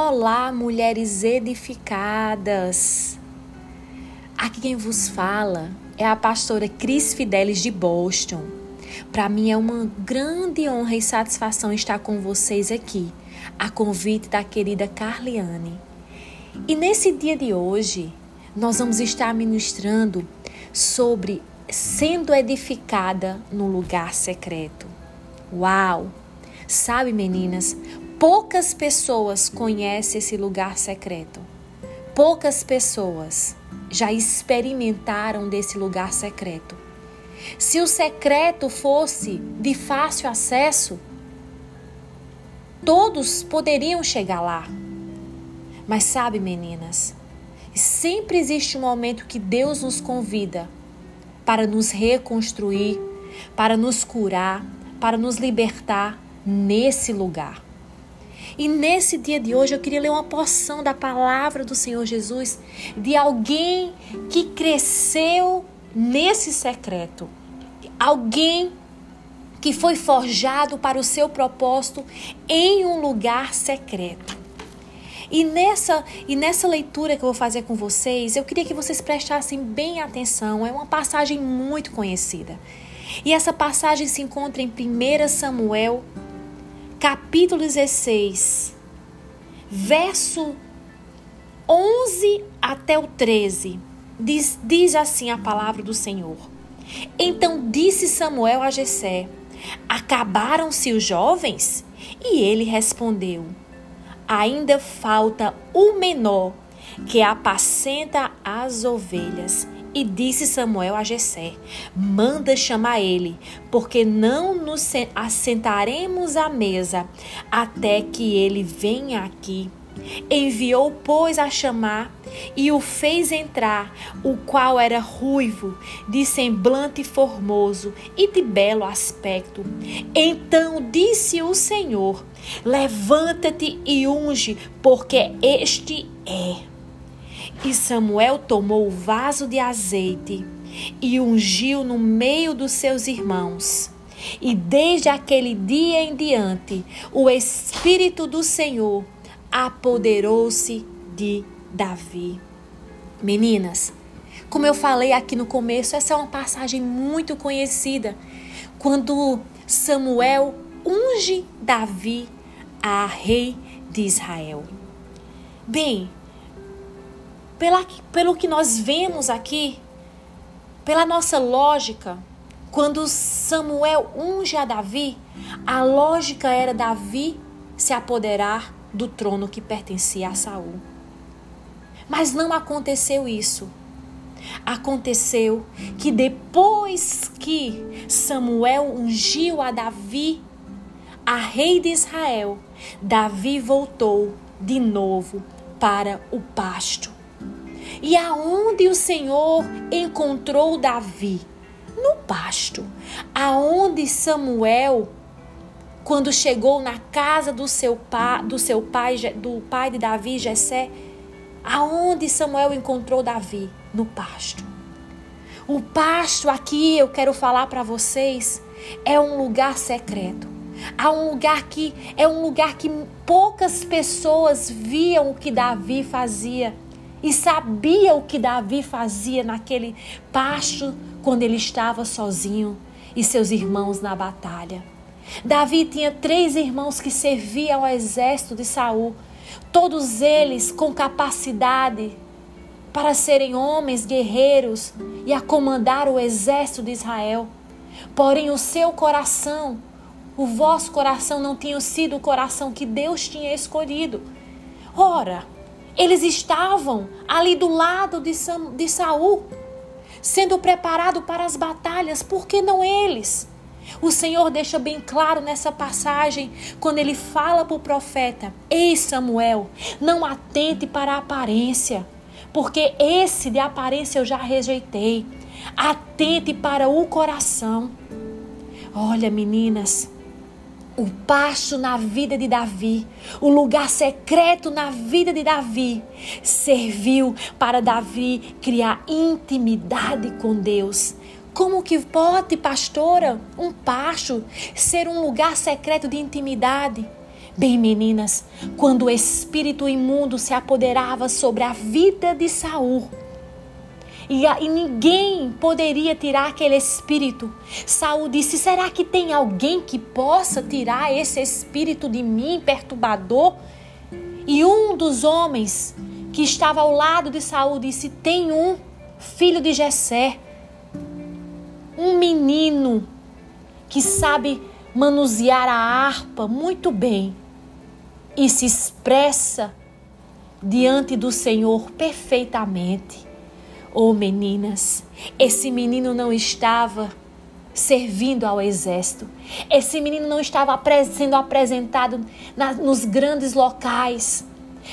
Olá, mulheres edificadas! Aqui quem vos fala é a pastora Cris Fidelis de Boston. Para mim é uma grande honra e satisfação estar com vocês aqui, a convite da querida Carliane. E nesse dia de hoje, nós vamos estar ministrando sobre sendo edificada no lugar secreto. Uau! Sabe, meninas, poucas pessoas conhecem esse lugar secreto. Poucas pessoas já experimentaram desse lugar secreto. Se o secreto fosse de fácil acesso, todos poderiam chegar lá. Mas sabe, meninas, sempre existe um momento que Deus nos convida para nos reconstruir, para nos curar, para nos libertar nesse lugar. E nesse dia de hoje eu queria ler uma porção da palavra do Senhor Jesus de alguém que cresceu nesse secreto. Alguém que foi forjado para o seu propósito em um lugar secreto. E nessa, e nessa leitura que eu vou fazer com vocês, eu queria que vocês prestassem bem atenção. É uma passagem muito conhecida. E essa passagem se encontra em 1 Samuel capítulo 16, verso 11 até o 13, diz, diz assim a palavra do Senhor. Então disse Samuel a Jessé: Acabaram-se os jovens? E ele respondeu: Ainda falta o menor que apacenta as ovelhas. E disse Samuel a Jessé: Manda chamar ele, porque não nos assentaremos à mesa até que ele venha aqui. Enviou, pois, a chamar e o fez entrar, o qual era ruivo, de semblante formoso e de belo aspecto. Então disse o Senhor: Levanta-te e unge, porque este é. E Samuel tomou o vaso de azeite e ungiu no meio dos seus irmãos. E desde aquele dia em diante, o Espírito do Senhor apoderou-se de Davi. Meninas, como eu falei aqui no começo, essa é uma passagem muito conhecida. Quando Samuel unge Davi a rei de Israel. Bem, pela, pelo que nós vemos aqui, pela nossa lógica, quando Samuel unge a Davi, a lógica era Davi se apoderar do trono que pertencia a Saul. Mas não aconteceu isso. Aconteceu que depois que Samuel ungiu a Davi, a rei de Israel, Davi voltou de novo para o pasto. E aonde o Senhor encontrou Davi? No pasto. Aonde Samuel, quando chegou na casa do seu pai, do seu pai, do pai de Davi, Jessé, aonde Samuel encontrou Davi? No pasto. O pasto aqui, eu quero falar para vocês, é um lugar secreto. Há um lugar que é um lugar que poucas pessoas viam o que Davi fazia e sabia o que Davi fazia naquele pasto quando ele estava sozinho e seus irmãos na batalha. Davi tinha três irmãos que serviam ao exército de Saul, todos eles com capacidade para serem homens guerreiros e a comandar o exército de Israel. Porém, o seu coração, o vosso coração não tinha sido o coração que Deus tinha escolhido. Ora, eles estavam ali do lado de, Sam, de Saul, sendo preparado para as batalhas, por que não eles? O Senhor deixa bem claro nessa passagem, quando ele fala para o profeta: Ei Samuel, não atente para a aparência, porque esse de aparência eu já rejeitei. Atente para o coração. Olha, meninas, o pasto na vida de Davi, o lugar secreto na vida de Davi, serviu para Davi criar intimidade com Deus. Como que pode, pastora, um pasto ser um lugar secreto de intimidade? Bem, meninas, quando o espírito imundo se apoderava sobre a vida de Saul, e, e, ninguém poderia tirar aquele espírito. Saul disse: Será que tem alguém que possa tirar esse espírito de mim, perturbador? E um dos homens que estava ao lado de Saul disse: Tem um, filho de Jessé, um menino que sabe manusear a harpa muito bem e se expressa diante do Senhor perfeitamente. Oh meninas, esse menino não estava servindo ao exército. Esse menino não estava sendo apresentado nos grandes locais.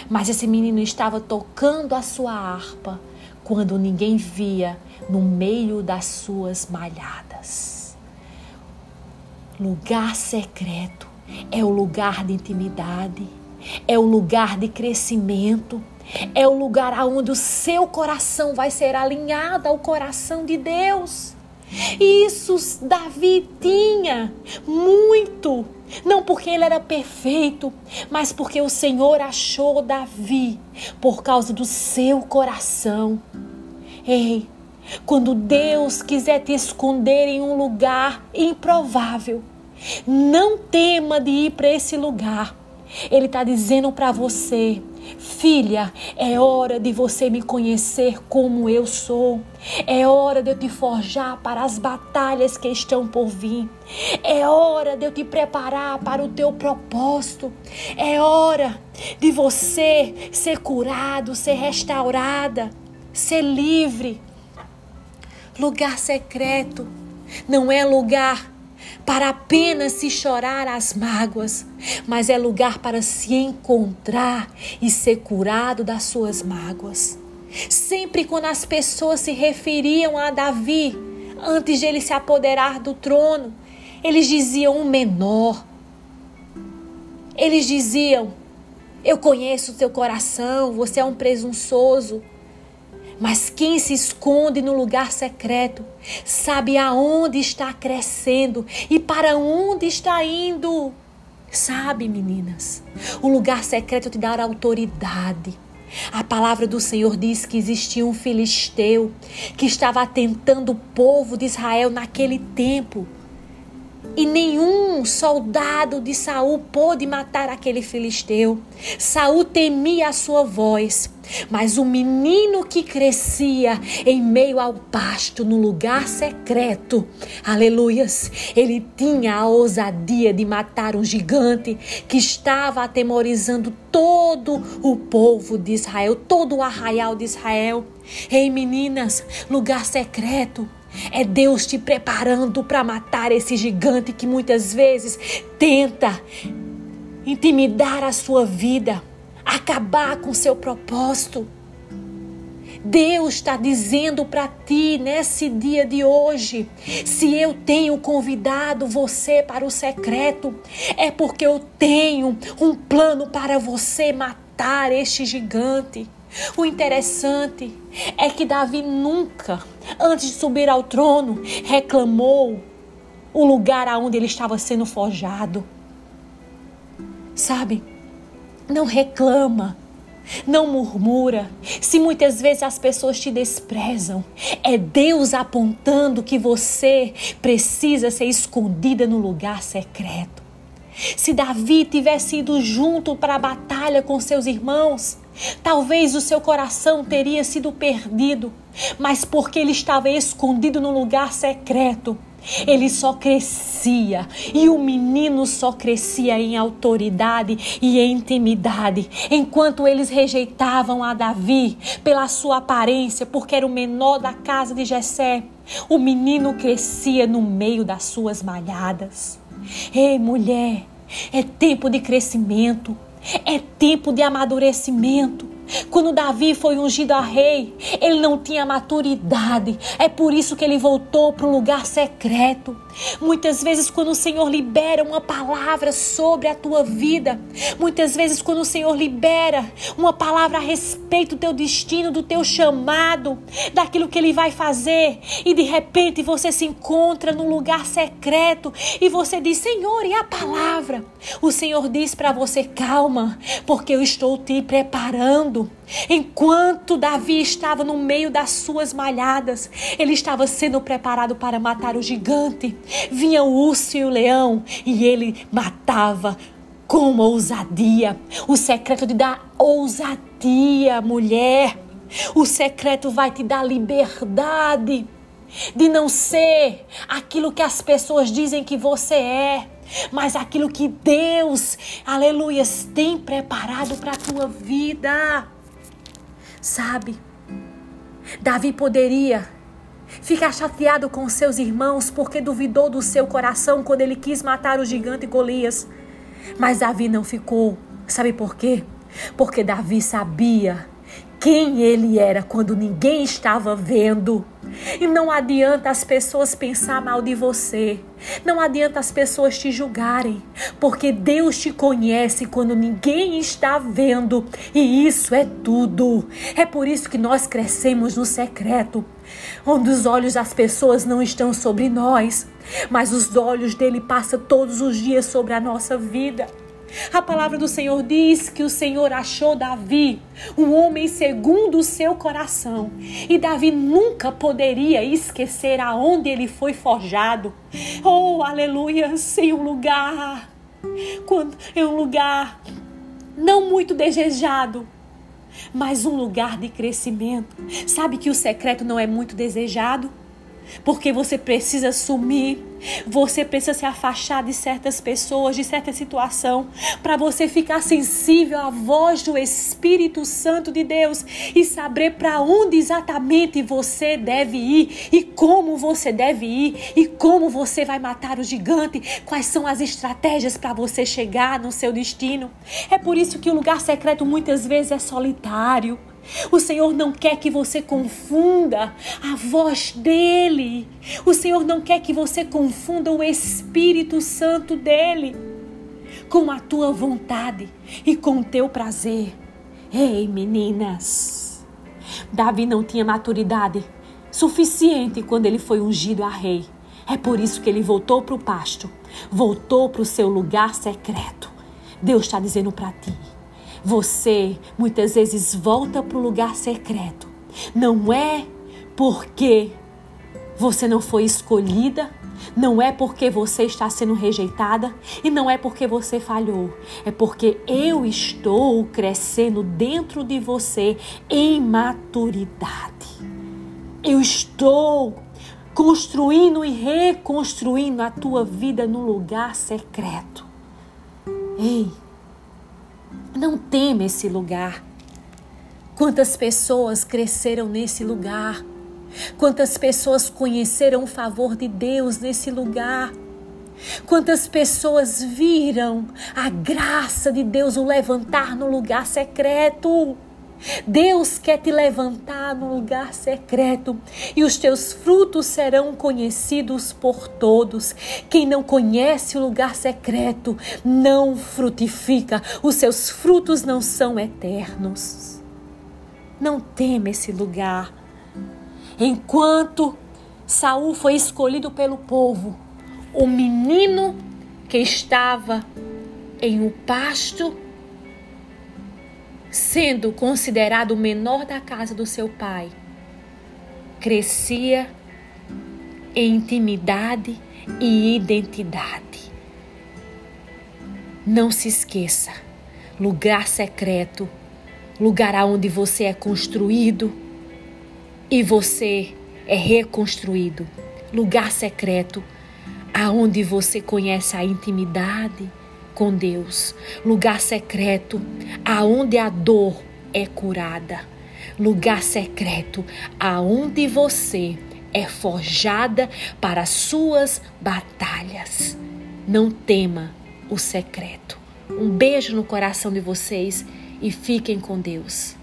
Mas esse menino estava tocando a sua harpa quando ninguém via no meio das suas malhadas. Lugar secreto é o lugar de intimidade, é o lugar de crescimento, é o lugar aonde o seu coração vai ser alinhado ao coração de Deus. Isso Davi tinha muito, não porque ele era perfeito, mas porque o Senhor achou Davi por causa do seu coração. Ei, quando Deus quiser te esconder em um lugar improvável, não tema de ir para esse lugar. Ele está dizendo para você: Filha, é hora de você me conhecer como eu sou. É hora de eu te forjar para as batalhas que estão por vir. É hora de eu te preparar para o teu propósito. É hora de você ser curado, ser restaurada, ser livre. Lugar secreto não é lugar para apenas se chorar as mágoas, mas é lugar para se encontrar e ser curado das suas mágoas. Sempre quando as pessoas se referiam a Davi, antes de ele se apoderar do trono, eles diziam um menor. Eles diziam: Eu conheço o teu coração, você é um presunçoso. Mas quem se esconde no lugar secreto sabe aonde está crescendo e para onde está indo. Sabe, meninas, o lugar secreto te dá autoridade. A palavra do Senhor diz que existia um filisteu que estava atentando o povo de Israel naquele tempo. E nenhum soldado de Saul pôde matar aquele filisteu. Saul temia a sua voz, mas o menino que crescia em meio ao pasto, no lugar secreto, aleluias, ele tinha a ousadia de matar um gigante que estava atemorizando todo o povo de Israel, todo o arraial de Israel. Ei, meninas, lugar secreto é Deus te preparando para matar esse gigante que muitas vezes tenta intimidar a sua vida, acabar com seu propósito. Deus está dizendo para ti nesse dia de hoje: se eu tenho convidado você para o secreto, é porque eu tenho um plano para você matar este gigante. O interessante é que Davi nunca, antes de subir ao trono, reclamou o lugar aonde ele estava sendo forjado. Sabe? Não reclama. Não murmura. Se muitas vezes as pessoas te desprezam, é Deus apontando que você precisa ser escondida no lugar secreto. Se Davi tivesse ido junto para a batalha com seus irmãos, Talvez o seu coração teria sido perdido, mas porque ele estava escondido no lugar secreto, ele só crescia e o menino só crescia em autoridade e em intimidade, enquanto eles rejeitavam a Davi pela sua aparência, porque era o menor da casa de Jessé. O menino crescia no meio das suas malhadas. Ei, mulher, é tempo de crescimento. É tempo de amadurecimento. Quando Davi foi ungido a rei, ele não tinha maturidade. É por isso que ele voltou para o lugar secreto. Muitas vezes, quando o Senhor libera uma palavra sobre a tua vida, muitas vezes, quando o Senhor libera uma palavra a respeito do teu destino, do teu chamado, daquilo que Ele vai fazer, e de repente você se encontra num lugar secreto e você diz: Senhor, e a palavra? O Senhor diz para você: calma, porque eu estou te preparando. Enquanto Davi estava no meio das suas malhadas, ele estava sendo preparado para matar o gigante. Vinha o urso e o leão e ele matava com ousadia. O secreto de dar ousadia, mulher. O secreto vai te dar liberdade de não ser aquilo que as pessoas dizem que você é, mas aquilo que Deus, aleluias, tem preparado para a tua vida. Sabe? Davi poderia ficar chateado com seus irmãos porque duvidou do seu coração quando ele quis matar o gigante Golias. Mas Davi não ficou. Sabe por quê? Porque Davi sabia quem ele era quando ninguém estava vendo. E não adianta as pessoas pensar mal de você. Não adianta as pessoas te julgarem, porque Deus te conhece quando ninguém está vendo, e isso é tudo. É por isso que nós crescemos no secreto, onde os olhos das pessoas não estão sobre nós, mas os olhos dele passam todos os dias sobre a nossa vida. A palavra do Senhor diz que o Senhor achou Davi um homem segundo o seu coração. E Davi nunca poderia esquecer aonde ele foi forjado. Oh, aleluia, em um lugar, quando em um lugar não muito desejado, mas um lugar de crescimento. Sabe que o secreto não é muito desejado? Porque você precisa sumir, você precisa se afastar de certas pessoas, de certa situação, para você ficar sensível à voz do Espírito Santo de Deus e saber para onde exatamente você deve ir e como você deve ir e como você vai matar o gigante, quais são as estratégias para você chegar no seu destino. É por isso que o lugar secreto muitas vezes é solitário. O Senhor não quer que você confunda a voz dele. O Senhor não quer que você confunda o Espírito Santo dele com a tua vontade e com o teu prazer. Ei, meninas! Davi não tinha maturidade suficiente quando ele foi ungido a rei. É por isso que ele voltou para o pasto, voltou para o seu lugar secreto. Deus está dizendo para ti você muitas vezes volta para o lugar secreto. Não é porque você não foi escolhida, não é porque você está sendo rejeitada e não é porque você falhou. É porque eu estou crescendo dentro de você em maturidade. Eu estou construindo e reconstruindo a tua vida no lugar secreto. Ei, não tema esse lugar. Quantas pessoas cresceram nesse lugar? Quantas pessoas conheceram o favor de Deus nesse lugar? Quantas pessoas viram a graça de Deus o levantar no lugar secreto? Deus quer te levantar no lugar secreto e os teus frutos serão conhecidos por todos. Quem não conhece o lugar secreto não frutifica, os seus frutos não são eternos. Não tema esse lugar. Enquanto Saul foi escolhido pelo povo, o menino que estava em um pasto sendo considerado o menor da casa do seu pai, crescia em intimidade e identidade. Não se esqueça, lugar secreto, lugar onde você é construído e você é reconstruído, lugar secreto, aonde você conhece a intimidade com Deus, lugar secreto aonde a dor é curada, lugar secreto aonde você é forjada para suas batalhas. Não tema o secreto. Um beijo no coração de vocês e fiquem com Deus.